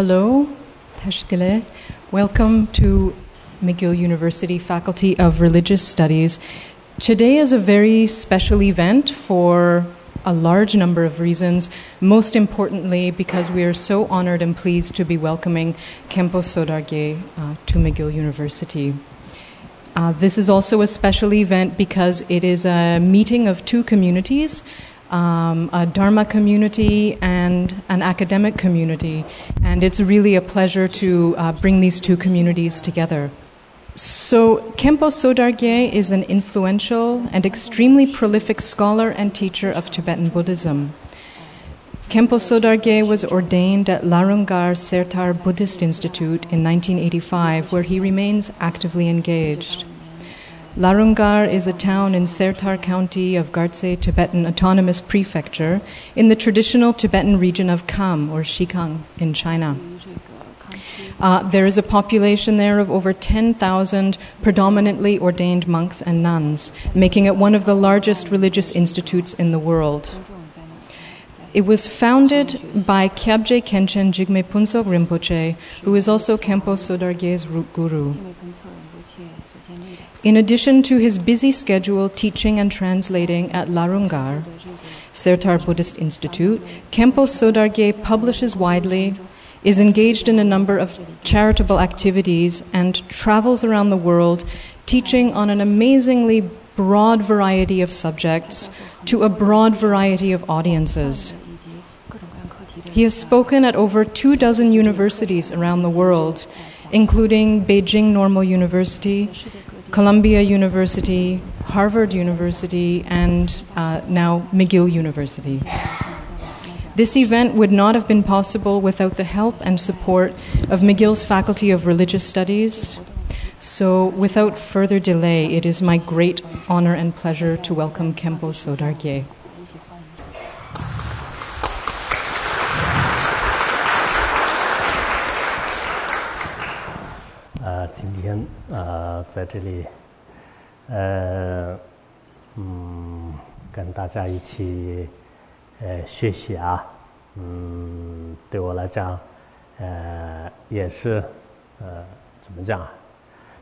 Hello, Tashtile. Welcome to McGill University Faculty of Religious Studies. Today is a very special event for a large number of reasons, most importantly because we are so honored and pleased to be welcoming Kempo Sodarge uh, to McGill University. Uh, this is also a special event because it is a meeting of two communities. Um, a Dharma community and an academic community, and it's really a pleasure to uh, bring these two communities together. So, Kempo Sodargye is an influential and extremely prolific scholar and teacher of Tibetan Buddhism. Kempo Sodargye was ordained at Larungar Sertar Buddhist Institute in 1985, where he remains actively engaged. Larungar is a town in Sertar County of Gartse Tibetan Autonomous Prefecture in the traditional Tibetan region of Kham or Xikang in China. Uh, there is a population there of over 10,000 predominantly ordained monks and nuns, making it one of the largest religious institutes in the world. It was founded by Kyabje Kenchen Jigme Punsok Rinpoche, who is also Kempo Sodargye's guru. In addition to his busy schedule teaching and translating at Larungar, Sertar Buddhist Institute, Kempo Sodargye publishes widely, is engaged in a number of charitable activities, and travels around the world teaching on an amazingly broad variety of subjects to a broad variety of audiences. He has spoken at over two dozen universities around the world, including Beijing Normal University, Columbia University, Harvard University, and uh, now McGill University. This event would not have been possible without the help and support of McGill's Faculty of Religious Studies. So, without further delay, it is my great honor and pleasure to welcome Kempo Sodargye. 呃，今天呃在这里，呃，嗯，跟大家一起呃学习啊，嗯，对我来讲，呃，也是呃怎么讲啊，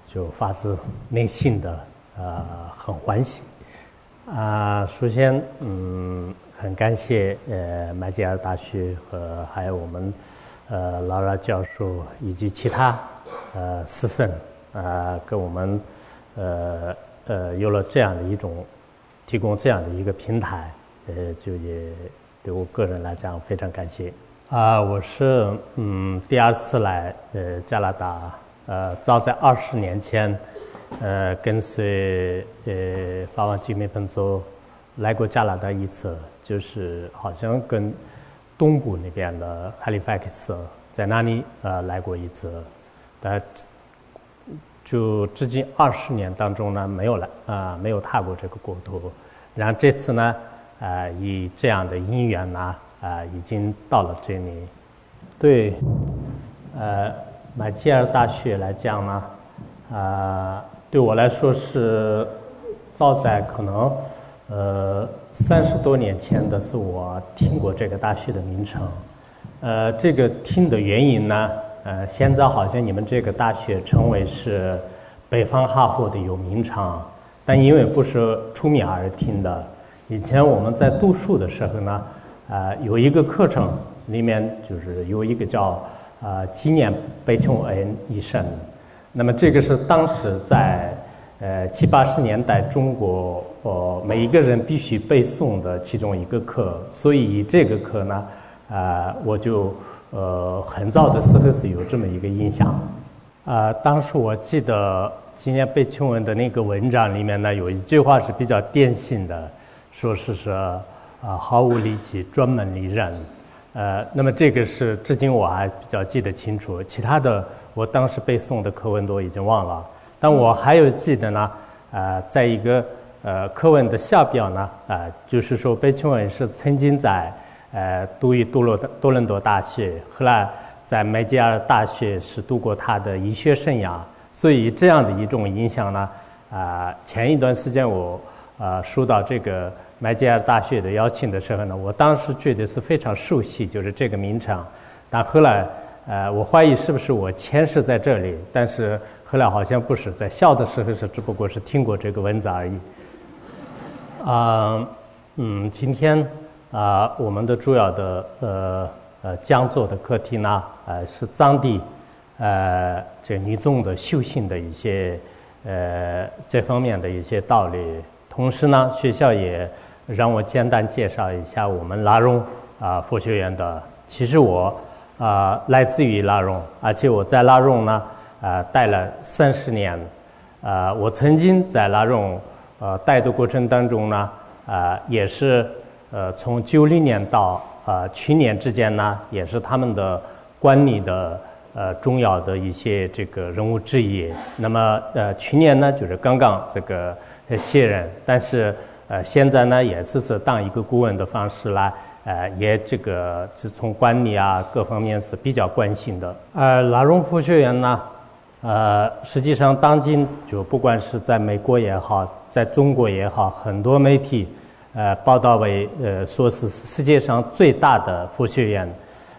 就发自内心的呃很欢喜啊。首先，嗯，很感谢呃麦吉尔大学和还有我们呃劳拉教授以及其他。呃，师生啊，跟我们呃呃有了这样的一种提供这样的一个平台，呃，就也对我个人来讲非常感谢啊。我是嗯第二次来呃加拿大，呃，早在二十年前，呃，跟随呃法王吉梅彭佐来过加拿大一次，就是好像跟东部那边的哈利法克斯在那里呃来过一次。但，就至今二十年当中呢，没有来啊，没有踏过这个国土。然后这次呢，啊，以这样的因缘呢，啊，已经到了这里。对，呃，麦吉尔大学来讲呢，啊，对我来说是早在可能呃三十多年前的是我听过这个大学的名称。呃，这个听的原因呢？呃，现在好像你们这个大学称为是北方哈佛的有名场，但因为不是出名而听的。以前我们在读书的时候呢，呃，有一个课程里面就是有一个叫呃纪念北琼恩医生，那么这个是当时在呃七八十年代中国呃每一个人必须背诵的其中一个课，所以这个课呢，呃，我就。呃，很早的时候是有这么一个印象，啊，当时我记得今年被琼文的那个文章里面呢，有一句话是比较典型的，说是说啊，毫无利己，专门离人，呃，那么这个是至今我还比较记得清楚，其他的我当时背诵的课文都已经忘了，但我还有记得呢，啊，在一个呃课文的下表呢，啊，就是说被琼文是曾经在。呃，读于多伦多伦多大学，后来在麦吉尔大学是度过他的医学生涯。所以这样的一种影响呢，啊，前一段时间我啊收到这个麦吉尔大学的邀请的时候呢，我当时觉得是非常熟悉，就是这个名称。但后来呃，我怀疑是不是我前世在这里，但是后来好像不是，在小的时候是只不过是听过这个文字而已。啊，嗯，今天啊，我们的主要的呃呃讲座的课题呢，呃是藏地呃这尼众的修行的一些呃这方面的一些道理，同时呢，学校也让我简单介绍一下我们拉荣啊佛学院的。其实我。啊，来自于拉荣，而且我在拉荣呢，啊，待了三十年。啊，我曾经在拉荣，呃，待的过程当中呢，啊，也是，呃，从九零年到呃去年之间呢，也是他们的管理的呃重要的一些这个人物之一。那么，呃，去年呢，就是刚刚这个卸任，但是呃，现在呢，也是是当一个顾问的方式来。呃，也这个是从管理啊各方面是比较关心的。呃，拉荣夫学院呢，呃，实际上当今就不管是在美国也好，在中国也好，很多媒体呃报道为呃说是世界上最大的佛学院。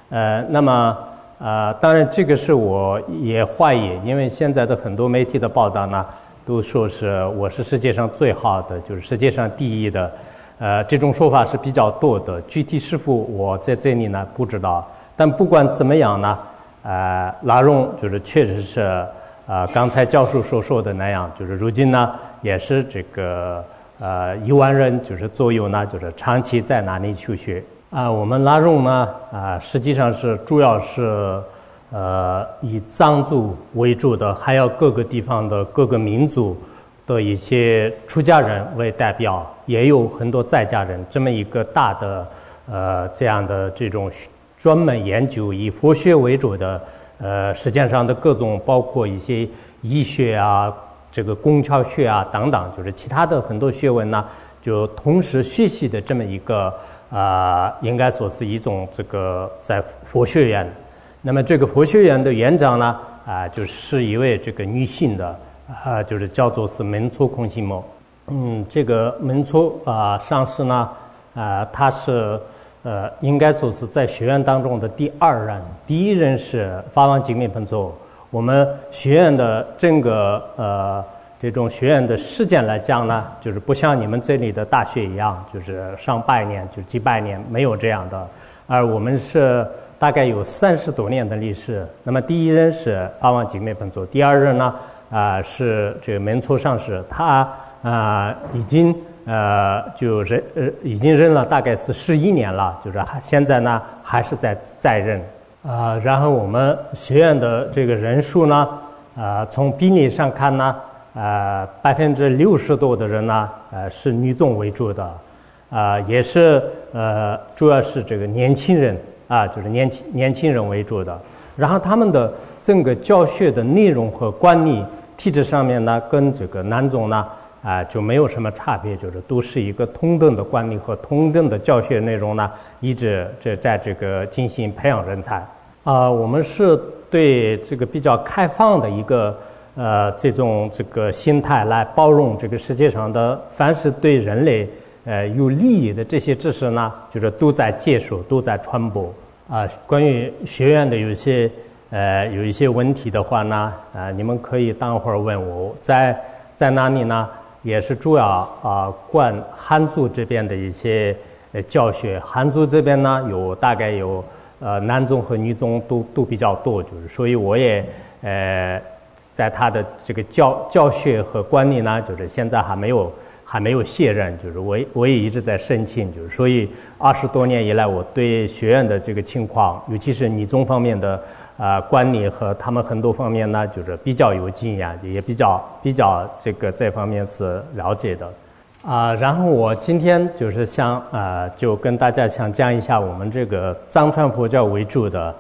呃，那么呃，当然这个是我也怀疑，因为现在的很多媒体的报道呢，都说是我是世界上最好的，就是世界上第一的。呃，这种说法是比较多的，具体是否我在这里呢不知道。但不管怎么样呢，呃，拉荣就是确实是，呃，刚才教授所说的那样，就是如今呢也是这个呃一万人就是左右呢，就是长期在那里求学。啊，我们拉荣呢啊，实际上是主要是呃以藏族为主的，还有各个地方的各个民族。的一些出家人为代表，也有很多在家人，这么一个大的呃这样的这种专门研究以佛学为主的呃实践上的各种，包括一些医学啊、这个工巧学啊等等，就是其他的很多穴位呢，就同时学习的这么一个啊，应该说是一种这个在佛学院。那么这个佛学院的院长呢啊，就是一位这个女性的。啊，就是叫做是门错空心膜。嗯，这个门错啊，上师呢，啊，他是呃，应该说是在学院当中的第二任，第一任是法王精密本座。我们学院的整个呃这种学院的事件来讲呢，就是不像你们这里的大学一样，就是上百年，就是几百年，没有这样的。而我们是大概有三十多年的历史。那么第一任是法王精密本座，第二任呢？啊，是这个门错上师，他啊已经呃就任呃已经任了大概是十一年了，就是还现在呢还是在在任啊。然后我们学院的这个人数呢，啊从比例上看呢，啊百分之六十多的人呢，呃是女众为主的，啊也是呃主要是这个年轻人啊，就是年轻年轻人为主的。然后他们的整个教学的内容和管理。体制上面呢，跟这个南总呢，啊，就没有什么差别，就是都是一个同等的管理和同等的教学内容呢，一直这在这个进行培养人才。啊，我们是对这个比较开放的一个呃这种这个心态来包容这个世界上的凡是对人类呃有利益的这些知识呢，就是都在接受，都在传播。啊，关于学院的有些。呃，有一些问题的话呢，啊，你们可以等会儿问我，在在哪里呢？也是主要啊，管汉族这边的一些教学。汉族这边呢，有大概有呃男宗和女宗都都比较多，就是所以我也呃在他的这个教教学和管理呢，就是现在还没有还没有卸任，就是我我也一直在申请，就是所以二十多年以来，我对学院的这个情况，尤其是女宗方面的。啊，管理和他们很多方面呢，就是比较有经验，也比较比较这个这方面是了解的。啊，然后我今天就是想啊，就跟大家想讲一下我们这个藏传佛教为主的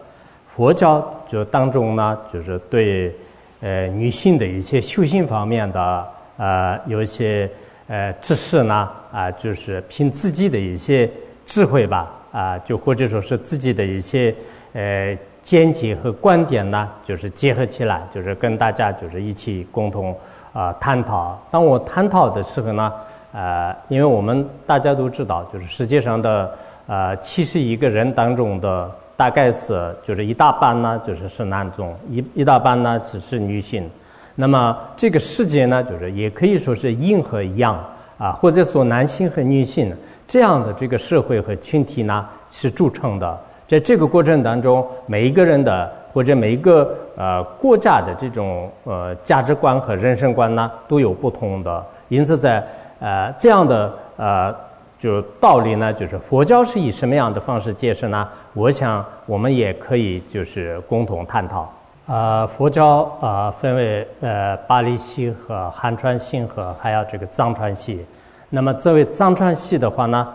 佛教就当中呢，就是对呃女性的一些修行方面的呃有一些呃知识呢啊，就是凭自己的一些智慧吧啊，就或者说是自己的一些呃。见解和观点呢，就是结合起来，就是跟大家就是一起共同啊探讨。当我探讨的时候呢，呃，因为我们大家都知道，就是世界上的呃七十一个人当中的大概是就是一大半呢，就是是男众，一一大半呢只是女性。那么这个世界呢，就是也可以说是阴和阳啊，或者说男性和女性这样的这个社会和群体呢是组成的。在这个过程当中，每一个人的或者每一个呃国家的这种呃价值观和人生观呢都有不同的。因此，在呃这样的呃就道理呢，就是佛教是以什么样的方式解释呢？我想我们也可以就是共同探讨。呃，佛教啊，分为呃巴利系和汉传系和还有这个藏传系。那么作为藏传系的话呢，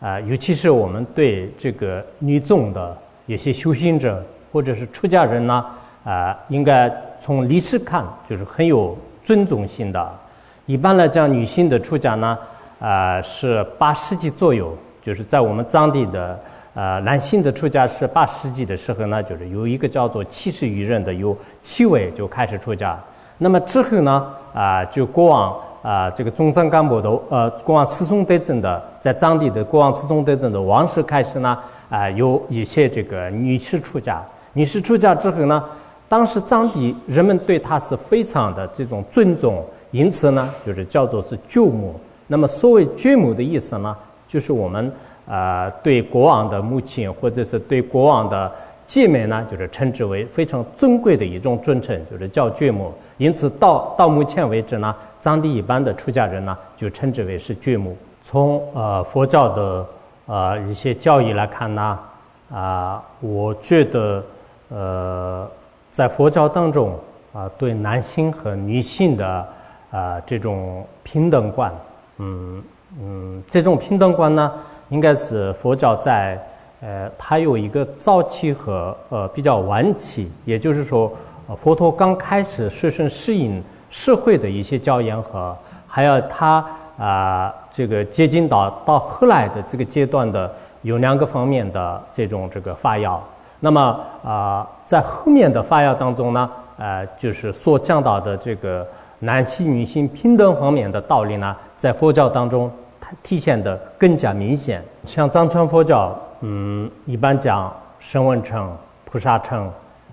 啊，尤其是我们对这个女众的有些修行者或者是出家人呢，啊，应该从历史看就是很有尊重性的。一般来讲，女性的出家呢，啊，是八世纪左右，就是在我们藏地的。呃，男性的出家是八世纪的时候呢，就是有一个叫做七十余人的，有七位就开始出家。那么之后呢，啊，就国王啊，这个中藏干部的呃，国王慈宗德宗的，在藏地的国王慈宗德宗的王室开始呢，啊，有一些这个女士出家。女士出家之后呢，当时藏地人们对她是非常的这种尊重，因此呢，就是叫做是舅母。那么所谓舅母的意思呢，就是我们。啊，对国王的母亲或者是对国王的姐妹呢，就是称之为非常尊贵的一种尊称，就是叫舅母。因此，到到目前为止呢，藏地一般的出家人呢，就称之为是舅母。从呃佛教的呃一些教义来看呢，啊，我觉得呃在佛教当中啊，对男性和女性的啊这种平等观，嗯嗯，这种平等观呢。应该是佛教在，呃，它有一个早期和呃比较晚期，也就是说，佛陀刚开始学生适应社会的一些教言和，还有他啊这个接近到到后来的这个阶段的有两个方面的这种这个发药。那么啊，在后面的发药当中呢，呃，就是所讲到的这个男性女性平等方面的道理呢，在佛教当中它。体现的更加明显。像藏传佛教，嗯，一般讲声闻乘、菩萨乘，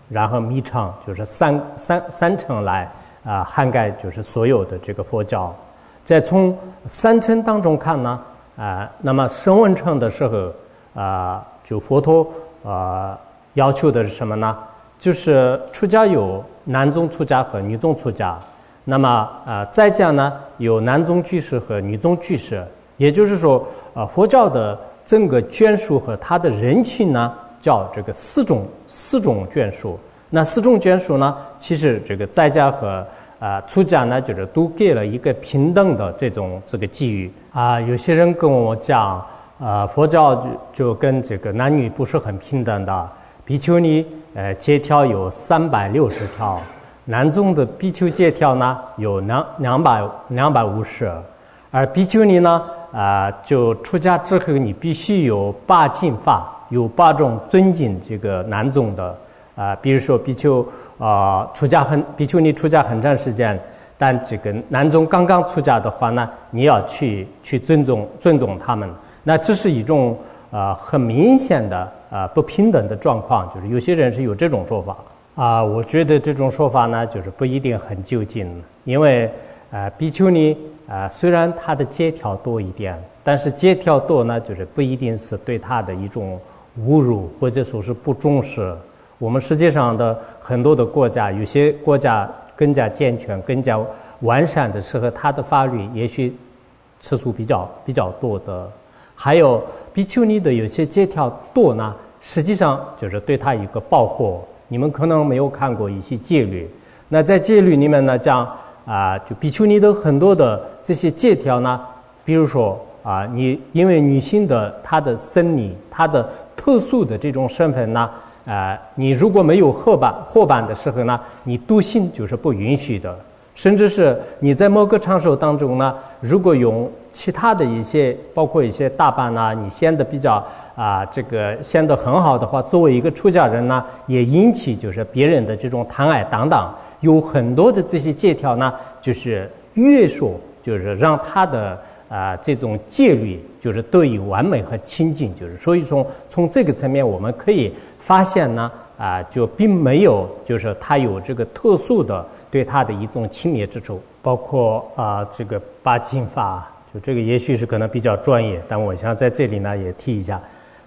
然后密乘，就是三三三乘来啊涵盖，就是所有的这个佛教。再从三乘当中看呢，啊，那么声闻乘的时候，啊，就佛陀啊要求的是什么呢？就是出家有男宗出家和女宗出家。那么啊，在家呢有男宗居士和女宗居士。也就是说，啊，佛教的整个眷属和他的人群呢，叫这个四种四种眷属。那四种眷属呢，其实这个在家和啊出家呢，就是都给了一个平等的这种这个机遇啊。有些人跟我讲，啊，佛教就就跟这个男女不是很平等的。比丘尼呃戒条有三百六十条，南宗的比丘戒条呢有两两百两百五十，而比丘尼呢。啊，就出家之后，你必须有八敬法，有八种尊敬这个南宗的啊。比如说比丘啊，出家很比丘尼出家很长时间，但这个南宗刚刚出家的话呢，你要去去尊重尊重他们。那这是一种啊很明显的啊不平等的状况，就是有些人是有这种说法啊。我觉得这种说法呢，就是不一定很究竟，因为呃比丘尼。啊，虽然他的借条多一点，但是借条多呢，就是不一定是对他的一种侮辱，或者说是不重视。我们世界上的很多的国家，有些国家更加健全、更加完善的时候，他的法律也许次数比较比较多的。还有比丘尼的有些借条多呢，实际上就是对他一个保护。你们可能没有看过一些戒律，那在戒律里面呢讲。啊，就比丘尼的很多的这些戒条呢，比如说啊，你因为女性的她的生理，她的特殊的这种身份呢，呃，你如果没有后半后半的时候呢，你独性就是不允许的，甚至是你在某个场所当中呢，如果用其他的一些，包括一些打扮呐，你显得比较啊，这个显得很好的话，作为一个出家人呢，也引起就是别人的这种贪爱等等。有很多的这些戒条呢，就是约束，就是让他的啊这种戒律就就是得以完美和清净。就是所以从从这个层面，我们可以发现呢，啊，就并没有就是他有这个特殊的对他的一种轻蔑之处，包括啊这个八经法，就这个也许是可能比较专业，但我想在这里呢也提一下，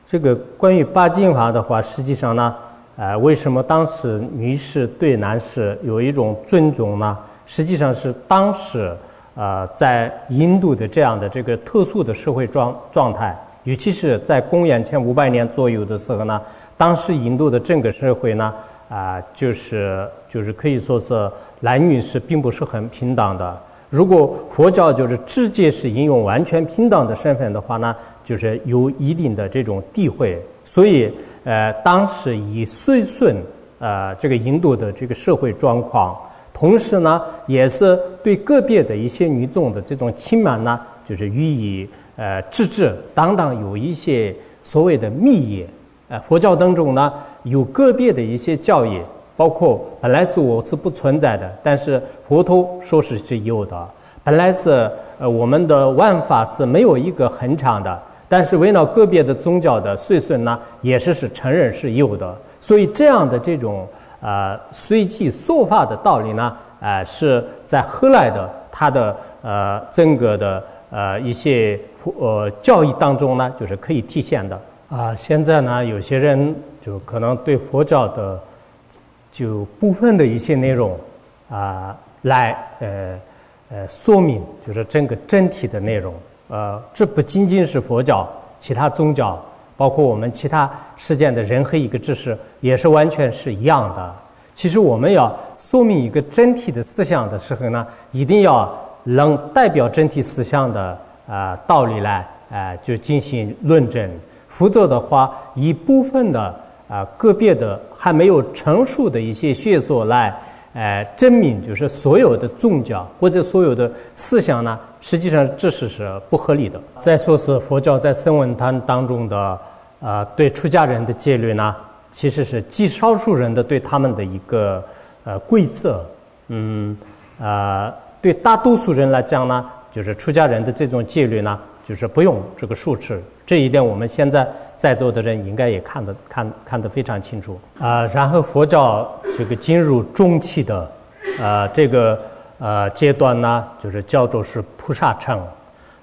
这个关于八经法的话，实际上呢。呃，为什么当时女士对男士有一种尊重呢？实际上是当时，呃，在印度的这样的这个特殊的社会状状态，尤其是在公元前五百年左右的时候呢，当时印度的整个社会呢，啊，就是就是可以说是男女是并不是很平等的。如果佛教就是直接是应用完全平等的身份的话呢，就是有一定的这种地位，所以。呃，当时以随顺呃这个印度的这个社会状况，同时呢，也是对个别的一些女众的这种轻慢呢，就是予以呃制止。当当有一些所谓的密业，呃，佛教当中呢，有个别的一些教义，包括本来是我是不存在的，但是佛陀说是是有的。本来是呃我们的万法是没有一个恒常的。但是为了个别的宗教的岁顺呢，也是是承认是有的，所以这样的这种呃随机说法的道理呢，呃是在后来的他的呃整个的呃一些呃教义当中呢，就是可以体现的啊。现在呢，有些人就可能对佛教的就部分的一些内容啊来呃呃说明，就是整个整体的内容。呃，这不仅仅是佛教，其他宗教，包括我们其他世界的人和一个知识，也是完全是一样的。其实我们要说明一个整体的思想的时候呢，一定要能代表整体思想的啊道理来啊就进行论证，否则的话，一部分的啊个别的还没有成熟的一些学说来。呃，证明就是所有的宗教或者所有的思想呢，实际上这是是不合理的。再说是佛教在声闻坛当中的，呃，对出家人的戒律呢，其实是极少数人的对他们的一个呃规则。嗯，呃，对大多数人来讲呢，就是出家人的这种戒律呢。就是不用这个数持，这一点我们现在在座的人应该也看得看看得非常清楚啊。然后佛教这个进入中期的，呃，这个呃阶段呢，就是叫做是菩萨称。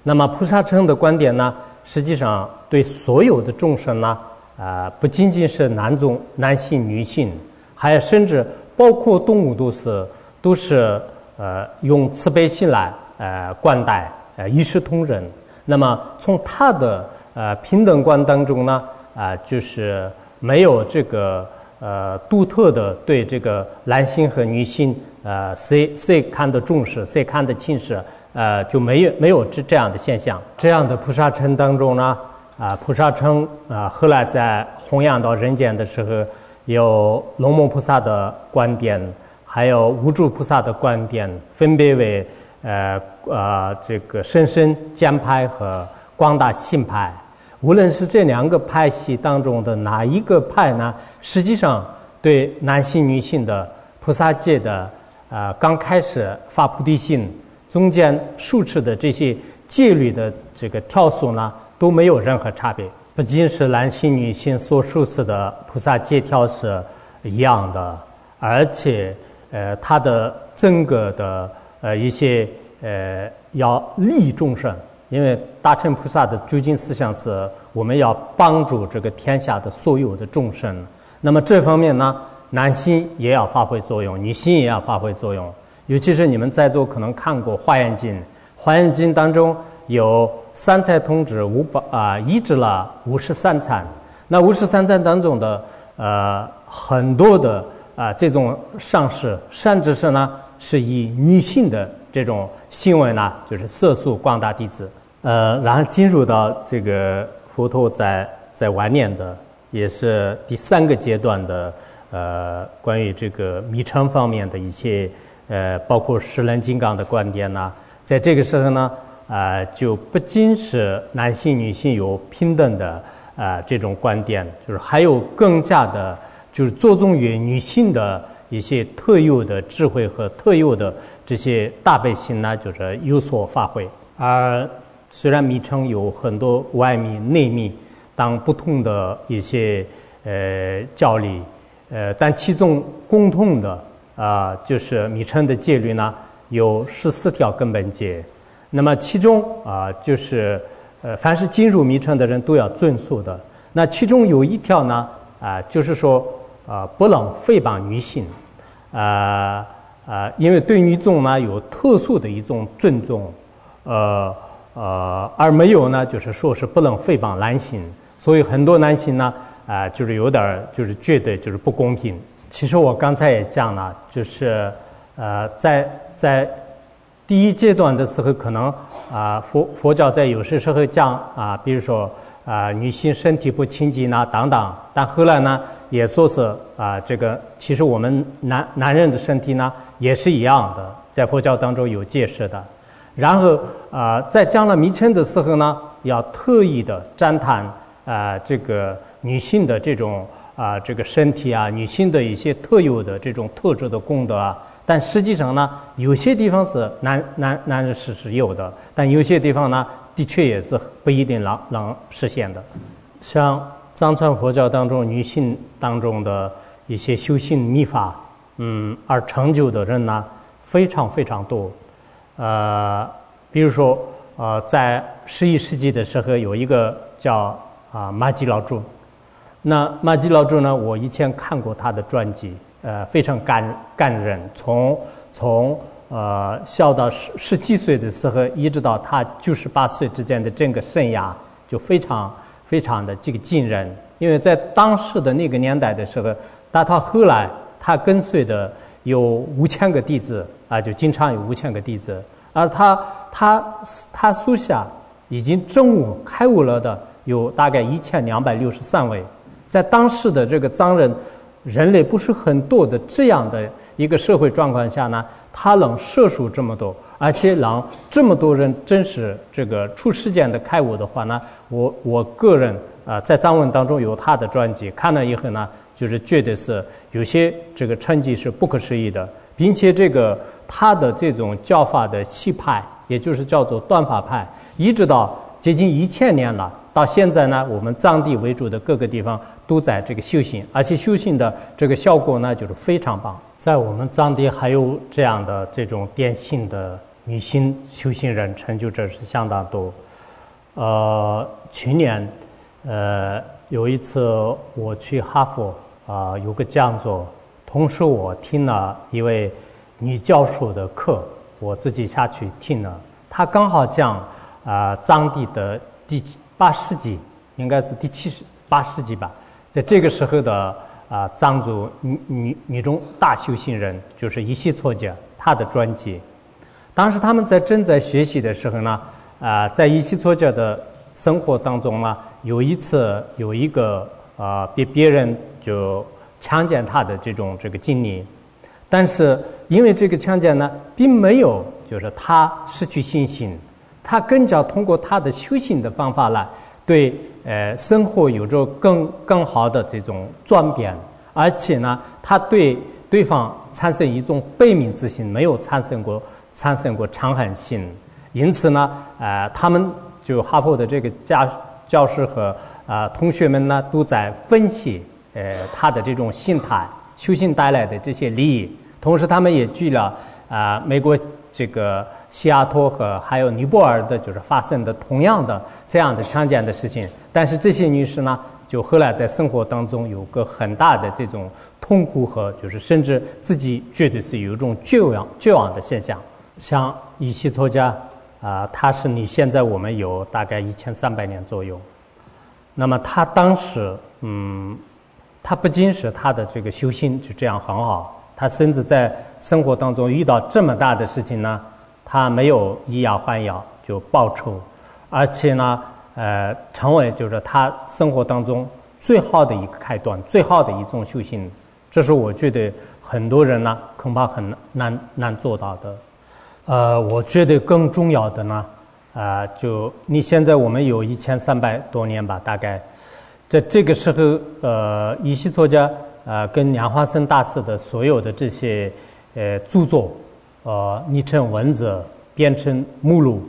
那么菩萨称的观点呢，实际上对所有的众生呢，啊，不仅仅是男众、男性、女性，还甚至包括动物都是都是呃用慈悲心来呃观待，呃一视同仁。那么从他的呃平等观当中呢，啊，就是没有这个呃独特的对这个男性和女性呃谁谁看的重视，谁看的轻视，呃就没有没有这这样的现象。这样的菩萨称当中呢，啊菩萨称啊后来在弘扬到人间的时候，有龙蒙菩萨的观点，还有无著菩萨的观点，分别为。呃呃，这个深深江派和广大信派，无论是这两个派系当中的哪一个派呢，实际上对男性、女性的菩萨戒的呃刚开始发菩提心，中间受持的这些戒律的这个条数呢，都没有任何差别。不仅是男性、女性所受持的菩萨戒条是一样的，而且呃，它的整个的。呃，一些呃要利众生，因为大乘菩萨的究竟思想是我们要帮助这个天下的所有的众生。那么这方面呢，男性也要发挥作用，女性也要发挥作用。尤其是你们在座可能看过《华严经》，《华严经》当中有三才通指五百啊，医治了五十三参。那五十三参当中的呃很多的啊这种上士善知识呢。是以女性的这种行为呢，就是色素广大弟子，呃，然后进入到这个佛陀在在晚年的，也是第三个阶段的，呃，关于这个密乘方面的一些，呃，包括十轮金刚的观点呢，在这个时候呢，啊，就不仅是男性女性有平等的啊这种观点，就是还有更加的，就是着重于女性的。一些特有的智慧和特有的这些大悲心呢，就是有所发挥。而虽然密乘有很多外密、内密当不同的一些呃教理，呃，但其中共同的啊，就是密乘的戒律呢，有十四条根本戒。那么其中啊，就是呃，凡是进入密乘的人都要遵守的。那其中有一条呢，啊，就是说啊，不能诽谤女性，啊啊，因为对女众呢有特殊的一种尊重，呃。呃，而没有呢，就是说是不能诽谤男性，所以很多男性呢，啊，就是有点就是觉得就是不公平。其实我刚才也讲了，就是呃，在在第一阶段的时候，可能啊，佛佛教在有些时候讲啊，比如说啊，女性身体不清净啊等等，但后来呢，也说是啊，这个其实我们男男人的身体呢也是一样的，在佛教当中有解释的。然后啊，在讲了迷称的时候呢，要特意的赞叹啊，这个女性的这种啊，这个身体啊，女性的一些特有的这种特质的功德啊。但实际上呢，有些地方是男男男人是是有的，但有些地方呢，的确也是不一定能能实现的。像藏传佛教当中女性当中的一些修行秘法，嗯，而成就的人呢，非常非常多。呃，比如说，呃，在十一世纪的时候，有一个叫啊马吉老祖。那马吉老祖呢，我以前看过他的传记，呃，非常感感人。从从呃小到十十七岁的时候，一直到他九十八岁之间的整个生涯，就非常非常的这个惊人。因为在当时的那个年代的时候，到他后来，他跟随的。有五千个弟子啊，就经常有五千个弟子，而他他他属下已经证悟开悟了的有大概一千两百六十三位，在当时的这个藏人人类不是很多的这样的一个社会状况下呢，他能摄受这么多，而且让这么多人真实这个出世间的开悟的话呢，我我个人啊在藏文当中有他的传记，看了以后呢。就是觉得是有些这个成绩是不可思议的，并且这个他的这种教法的气派，也就是叫做断法派，一直到接近一千年了，到现在呢，我们藏地为主的各个地方都在这个修行，而且修行的这个效果呢，就是非常棒。在我们藏地还有这样的这种典型的女性修行人，成就者是相当多。呃，去年，呃，有一次我去哈佛。啊，有个讲座，同时我听了一位女教授的课，我自己下去听了。她刚好讲啊，藏地的第八世纪，应该是第七十八世纪吧，在这个时候的啊，藏族女女女中大修行人，就是一西错家，他的专辑。当时他们在正在学习的时候呢，啊，在一西错家的生活当中呢，有一次有一个。啊，被别人就强奸他的这种这个经历，但是因为这个强奸呢，并没有就是他失去信心，他更加通过他的修行的方法来对呃生活有着更更好的这种转变，而且呢，他对对方产生一种悲悯之心，没有产生过产生过嗔恨心，因此呢，呃，他们就哈佛的这个教教师和。啊，同学们呢都在分析，呃，他的这种心态、修行带来的这些利益。同时，他们也举了啊，美国这个西雅图和还有尼泊尔的，就是发生的同样的这样的强奸的事情。但是这些女士呢，就后来在生活当中有个很大的这种痛苦和就是甚至自己觉得是有一种绝望、绝望的现象。像一些作家啊，他是离现在我们有大概一千三百年左右。那么他当时，嗯，他不仅是他的这个修心就这样很好，他甚至在生活当中遇到这么大的事情呢，他没有以牙还牙就报仇，而且呢，呃，成为就是他生活当中最好的一个开端，最好的一种修行，这是我觉得很多人呢恐怕很难难做到的。呃，我觉得更重要的呢。啊，就你现在我们有一千三百多年吧，大概，在这个时候，呃，一些作家啊，跟梁华生大师的所有的这些呃著作，呃，拟成文字，编成目录，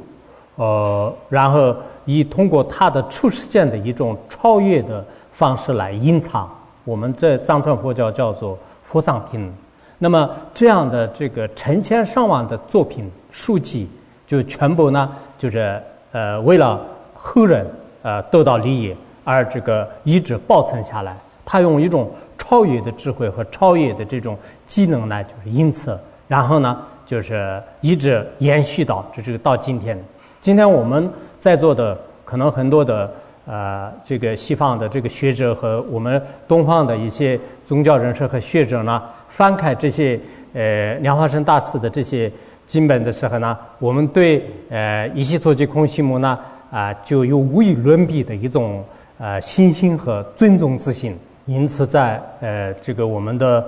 呃，然后以通过它的出世间的一种超越的方式来隐藏。我们在藏传佛教叫做佛藏品。那么这样的这个成千上万的作品书籍，就全部呢，就是呃为了后人呃得到利益而这个一直保存下来。他用一种超越的智慧和超越的这种技能呢，就是因此，然后呢，就是一直延续到这这个到今天。今天我们在座的可能很多的呃，这个西方的这个学者和我们东方的一些宗教人士和学者呢，翻开这些呃莲花生大师的这些经本的时候呢，我们对呃一系错及空西母呢啊，就有无与伦比的一种呃信心和尊重之心。因此，在呃这个我们的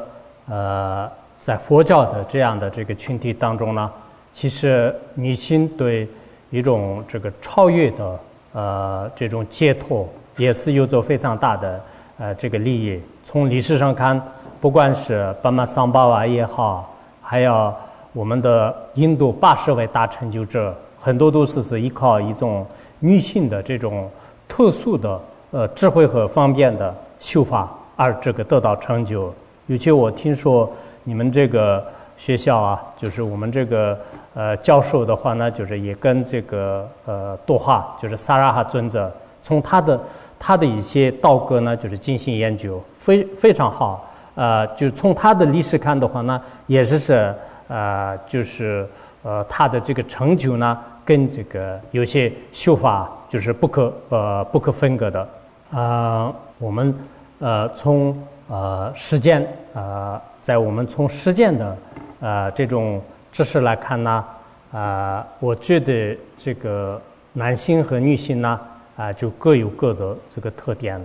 呃在佛教的这样的这个群体当中呢，其实女性对。一种这个超越的呃这种解脱，也是有着非常大的呃这个利益。从历史上看，不管是巴玛桑巴瓦也好，还有我们的印度八十位大成就者，很多都是是依靠一种女性的这种特殊的呃智慧和方便的修法而这个得到成就。尤其我听说你们这个学校啊，就是我们这个。呃，教授的话呢，就是也跟这个呃多哈，就是萨拉哈尊者，从他的他的一些道歌呢，就是进行研究，非非常好。呃，就从他的历史看的话呢，也是是呃，就是呃他的这个成就呢，跟这个有些修法就是不可呃不可分割的。啊，我们呃从呃时间啊，在我们从实践的呃这种。知识来看呢，啊，我觉得这个男性和女性呢，啊，就各有各的这个特点。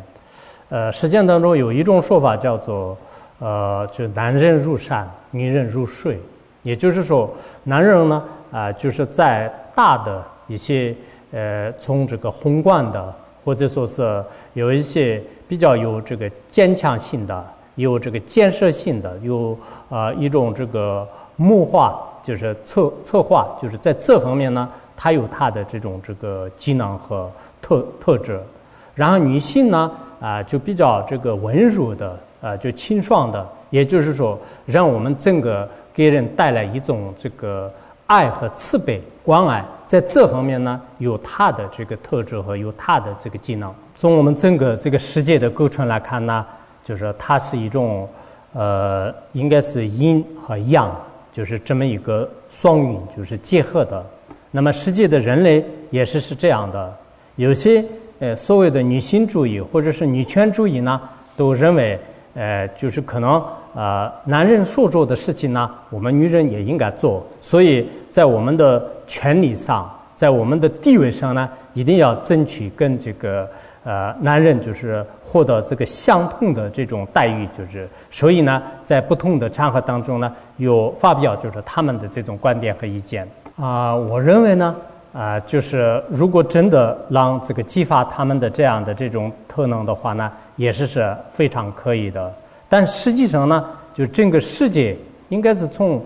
呃，实践当中有一种说法叫做，呃，就男人入山，女人入水。也就是说，男人呢，啊，就是在大的一些，呃，从这个宏观的，或者说是有一些比较有这个坚强性的，有这个建设性的，有啊一种这个木化。就是策策划，就是在这方面呢，它有它的这种这个技能和特特质。然后女性呢，啊，就比较这个温柔的，啊，就清爽的，也就是说，让我们整个给人带来一种这个爱和慈悲关爱，在这方面呢，有它的这个特质和有它的这个技能。从我们整个这个世界的构成来看呢，就是说它是一种，呃，应该是阴和阳。就是这么一个双运，就是结合的。那么，实际的人类也是是这样的。有些呃所谓的女性主义或者是女权主义呢，都认为呃就是可能呃男人所做的事情呢，我们女人也应该做。所以在我们的权利上，在我们的地位上呢，一定要争取跟这个。呃，男人就是获得这个相同的这种待遇，就是所以呢，在不同的场合当中呢，有发表就是他们的这种观点和意见啊。我认为呢，啊，就是如果真的让这个激发他们的这样的这种特能的话呢，也是是非常可以的。但实际上呢，就整个世界应该是从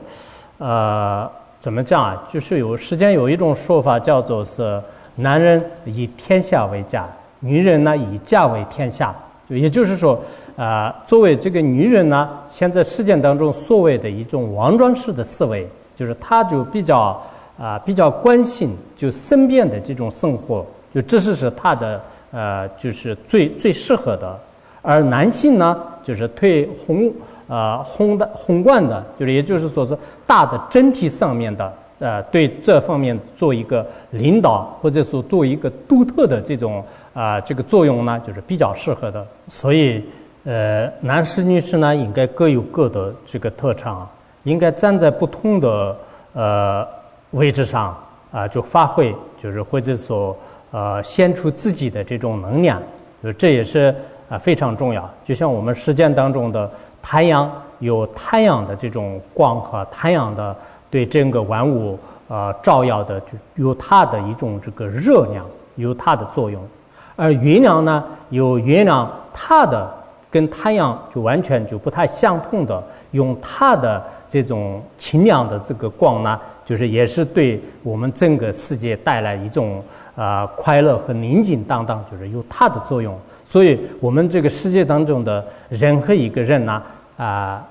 呃怎么讲啊？就是有时间有一种说法叫做是男人以天下为家。女人呢，以家为天下，就也就是说，啊，作为这个女人呢，现在实践当中所谓的一种王庄式的思维，就是她就比较啊，比较关心就身边的这种生活，就这是是她的呃，就是最最适合的。而男性呢，就是对宏啊宏的宏观的，就是也就是说是大的整体上面的。呃，对这方面做一个领导，或者说做一个独特的这种啊这个作用呢，就是比较适合的。所以，呃，男士、女士呢，应该各有各的这个特长，应该站在不同的呃位置上啊，就发挥，就是或者说呃献出自己的这种能量，就这也是啊非常重要。就像我们实践当中的太阳，有太阳的这种光和太阳的。对整个万物啊照耀的，就有它的一种这个热量，有它的作用；而月亮呢，有月亮它的跟太阳就完全就不太相同的，用它的这种清亮的这个光呢，就是也是对我们整个世界带来一种啊快乐和宁静当当，就是有它的作用。所以，我们这个世界当中的任何一个人呢，啊，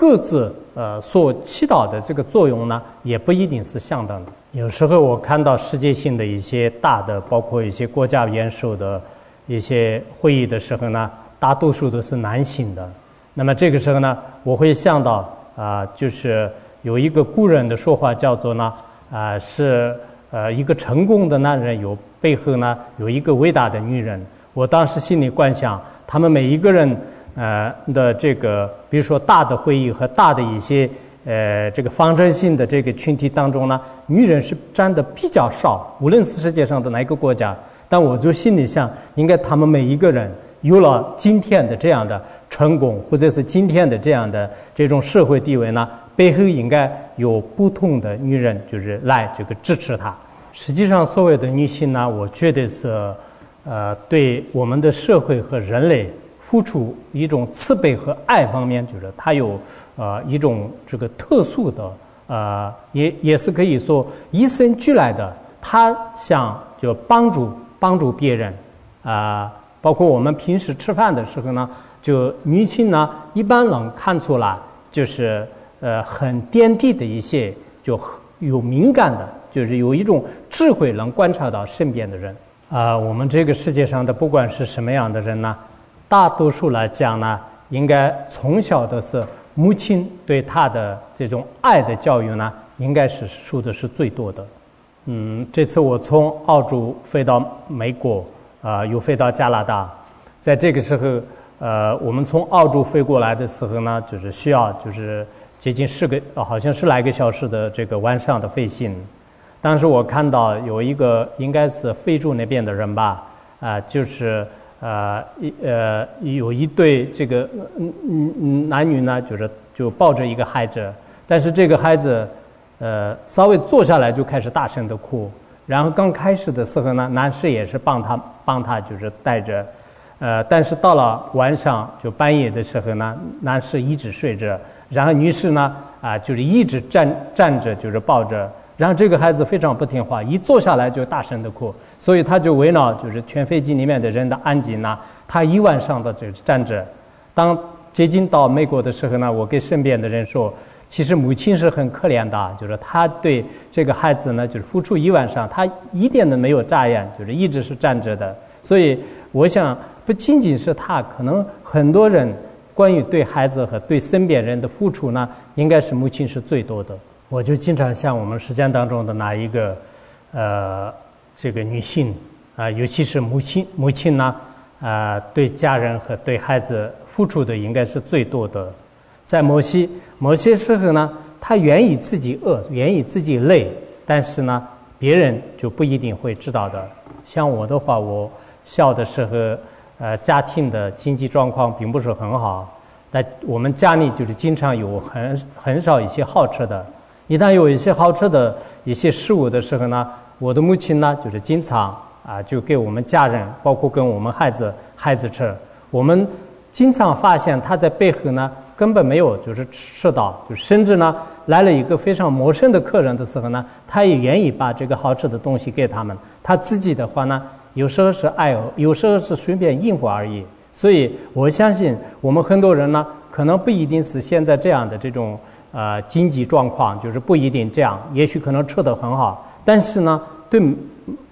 各自呃所起到的这个作用呢，也不一定是相等的。有时候我看到世界性的一些大的，包括一些国家元首的一些会议的时候呢。大多数都是男性的，那么这个时候呢，我会想到啊，就是有一个古人的说话叫做呢，啊是呃一个成功的男人有背后呢有一个伟大的女人。我当时心里观想，他们每一个人呃的这个，比如说大的会议和大的一些呃这个方针性的这个群体当中呢，女人是占的比较少，无论是世界上的哪一个国家。但我就心里想，应该他们每一个人。有了今天的这样的成功，或者是今天的这样的这种社会地位呢，背后应该有不同的女人，就是来这个支持她。实际上，所谓的女性呢，我觉得是，呃，对我们的社会和人类付出一种慈悲和爱方面，就是他有呃一种这个特殊的，呃，也也是可以说与生俱来的，他想就帮助帮助别人，啊。包括我们平时吃饭的时候呢，就女性呢，一般能看出来，就是呃很点滴的一些，就有敏感的，就是有一种智慧，能观察到身边的人。啊，我们这个世界上的不管是什么样的人呢，大多数来讲呢，应该从小的是母亲对他的这种爱的教育呢，应该是受的是最多的。嗯，这次我从澳洲飞到美国。啊，又飞到加拿大，在这个时候，呃，我们从澳洲飞过来的时候呢，就是需要就是接近十个，好像十来个小时的这个晚上的飞行。当时我看到有一个应该是非洲那边的人吧，啊，就是呃一呃有一对这个嗯嗯男女呢，就是就抱着一个孩子，但是这个孩子呃稍微坐下来就开始大声的哭。然后刚开始的时候呢，男士也是帮他帮他就是带着，呃，但是到了晚上就半夜的时候呢，男士一直睡着，然后女士呢啊就是一直站站着就是抱着，然后这个孩子非常不听话，一坐下来就大声的哭，所以他就为了就是全飞机里面的人的安静呢，他一晚上的就站着。当接近到美国的时候呢，我跟身边的人说。其实母亲是很可怜的，就是她对这个孩子呢，就是付出一晚上，她一点都没有眨眼，就是一直是站着的。所以我想，不仅仅是她，可能很多人关于对孩子和对身边人的付出呢，应该是母亲是最多的。我就经常像，我们实践当中的哪一个，呃，这个女性啊，尤其是母亲，母亲呢，啊，对家人和对孩子付出的应该是最多的。在某些某些时候呢，他愿意自己饿，愿意自己累，但是呢，别人就不一定会知道的。像我的话，我小的时候，呃，家庭的经济状况并不是很好，但我们家里就是经常有很很少一些好吃的。一旦有一些好吃的一些食物的时候呢，我的母亲呢，就是经常啊，就给我们家人，包括跟我们孩子孩子吃。我们经常发现他在背后呢。根本没有，就是吃到，就甚至呢，来了一个非常陌生的客人的时候呢，他也愿意把这个好吃的东西给他们。他自己的话呢，有时候是爱，有时候是随便应付而已。所以我相信，我们很多人呢，可能不一定是现在这样的这种呃经济状况，就是不一定这样，也许可能吃得很好，但是呢，对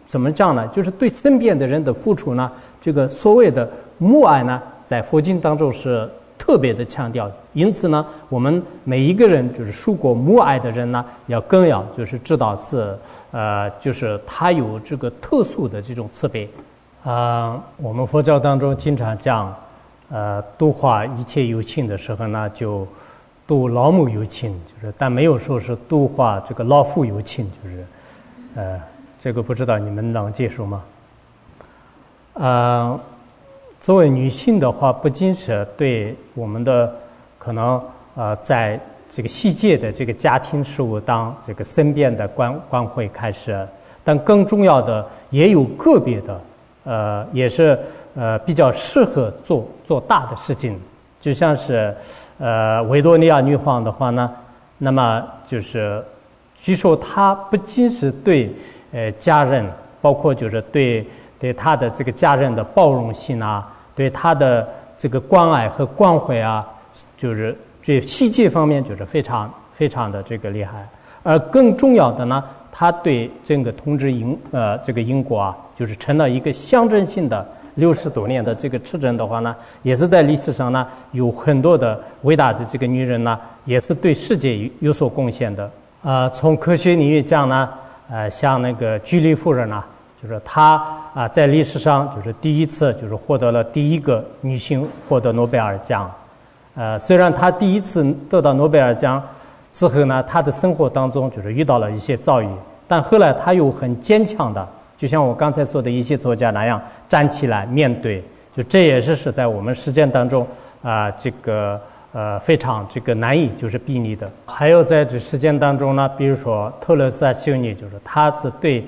怎么讲呢？就是对身边的人的付出呢，这个所谓的母爱呢，在佛经当中是。特别的强调，因此呢，我们每一个人就是受过母爱的人呢，要更要就是知道是呃，就是他有这个特殊的这种慈悲啊。我们佛教当中经常讲，呃，度化一切有情的时候呢，就度老母有情，就是但没有说是度化这个老父有情，就是呃，这个不知道你们能接受吗？啊。作为女性的话，不仅是对我们的可能呃，在这个细节的这个家庭事务当这个身边的关关会开始，但更重要的也有个别的呃，也是呃比较适合做做大的事情，就像是呃维多利亚女皇的话呢，那么就是据说她不仅是对呃家人，包括就是对对她的这个家人的包容性啊，对她的这个关爱和关怀啊，就是这细节方面就是非常非常的这个厉害，而更重要的呢。他对整个统治英呃这个英国啊，就是成了一个象征性的六十多年的这个执政的话呢，也是在历史上呢有很多的伟大的这个女人呢，也是对世界有所贡献的。呃，从科学领域讲呢，呃，像那个居里夫人呢，就是她啊，在历史上就是第一次就是获得了第一个女性获得诺贝尔奖。呃，虽然她第一次得到诺贝尔奖。之后呢，他的生活当中就是遇到了一些遭遇，但后来他又很坚强的，就像我刚才说的一些作家那样站起来面对，就这也是是在我们实践当中啊，这个呃非常这个难以就是比拟的。还有在这实践当中呢，比如说特勒斯修女，就是她是对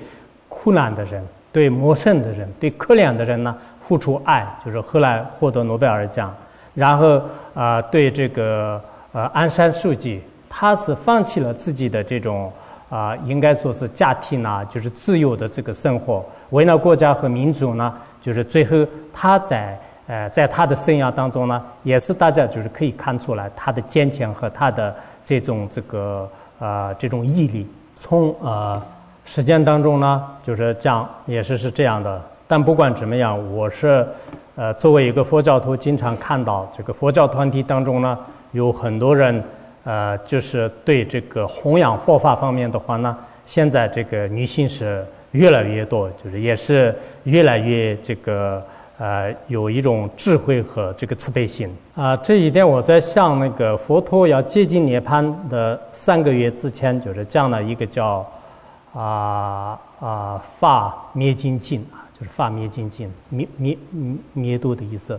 苦难的人、对陌生的人、对可怜的人呢付出爱，就是后来获得诺贝尔奖。然后啊，对这个呃安山书记。他是放弃了自己的这种啊，应该说是家庭呢，就是自由的这个生活，为了国家和民族呢，就是最后他在呃，在他的生涯当中呢，也是大家就是可以看出来他的坚强和他的这种这个呃这种毅力。从呃实践当中呢，就是讲也是是这样的。但不管怎么样，我是呃作为一个佛教徒，经常看到这个佛教团体当中呢，有很多人。呃，就是对这个弘扬佛法方面的话呢，现在这个女性是越来越多，就是也是越来越这个呃，有一种智慧和这个慈悲心啊。这一点我在向那个佛陀要接近涅槃的三个月之前，就是讲了一个叫啊啊法灭尽经啊，就是法灭尽经灭灭灭度的意思，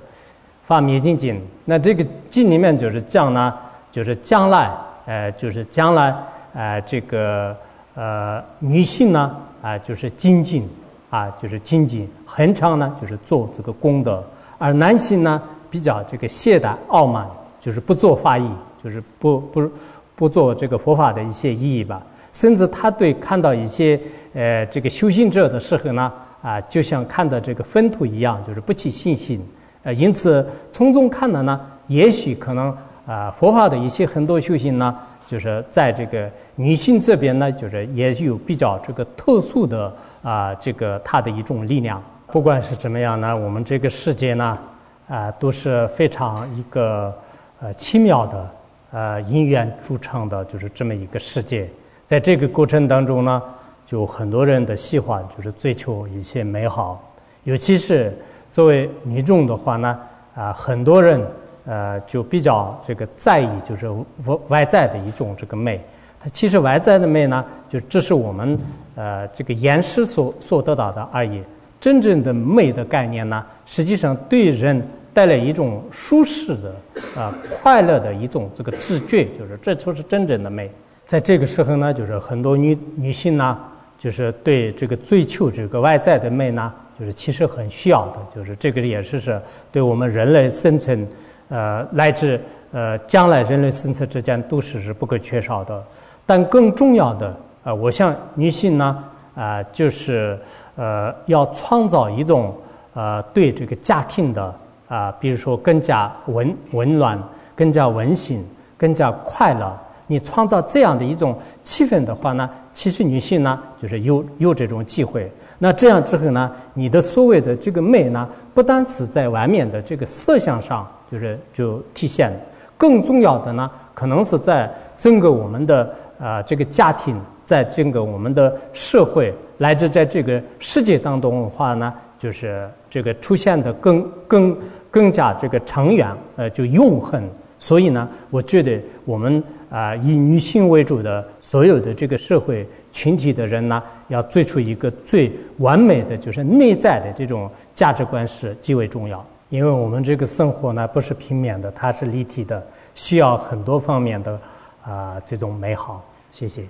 法灭尽经。那这个经里面就是讲呢。就是将来，呃，就是将来，呃，这个呃，女性呢，啊，就是精进，啊，就是精进，恒常呢，就是做这个功德；而男性呢，比较这个懈怠傲慢，就是不做法义，就是不不不做这个佛法的一些意义吧。甚至他对看到一些呃这个修行者的时候呢，啊，就像看到这个粪土一样，就是不起信心。呃，因此从中看的呢，也许可能。啊，佛法的一些很多修行呢，就是在这个女性这边呢，就是也有比较这个特殊的啊，这个它的一种力量。不管是怎么样呢，我们这个世界呢，啊，都是非常一个呃奇妙的呃因缘组成的，就是这么一个世界。在这个过程当中呢，就很多人的喜欢就是追求一些美好，尤其是作为女众的话呢，啊，很多人。呃，就比较这个在意，就是外外在的一种这个美。它其实外在的美呢，就只是我们呃这个眼识所所得到的而已。真正的美的概念呢，实际上对人带来一种舒适的啊快乐的一种这个自觉，就是这就是真正的美。在这个时候呢，就是很多女女性呢，就是对这个追求这个外在的美呢，就是其实很需要的，就是这个也是是对我们人类生存。呃，乃至呃，将来人类生存之间都是是不可缺少的。但更重要的，呃，我想女性呢，啊，就是呃，要创造一种呃，对这个家庭的啊，比如说更加温温暖、更加温馨、更加快乐。你创造这样的一种气氛的话呢，其实女性呢，就是有有这种机会。那这样之后呢，你的所谓的这个美呢，不单是在外面的这个色相上。就是就体现，更重要的呢，可能是在整个我们的啊这个家庭，在整个我们的社会，乃至在这个世界当中的话呢，就是这个出现的更更更加这个长远，呃，就永恒。所以呢，我觉得我们啊以女性为主的所有的这个社会群体的人呢，要做出一个最完美的，就是内在的这种价值观是极为重要。因为我们这个生活呢不是平面的，它是立体的，需要很多方面的啊这种美好。谢谢。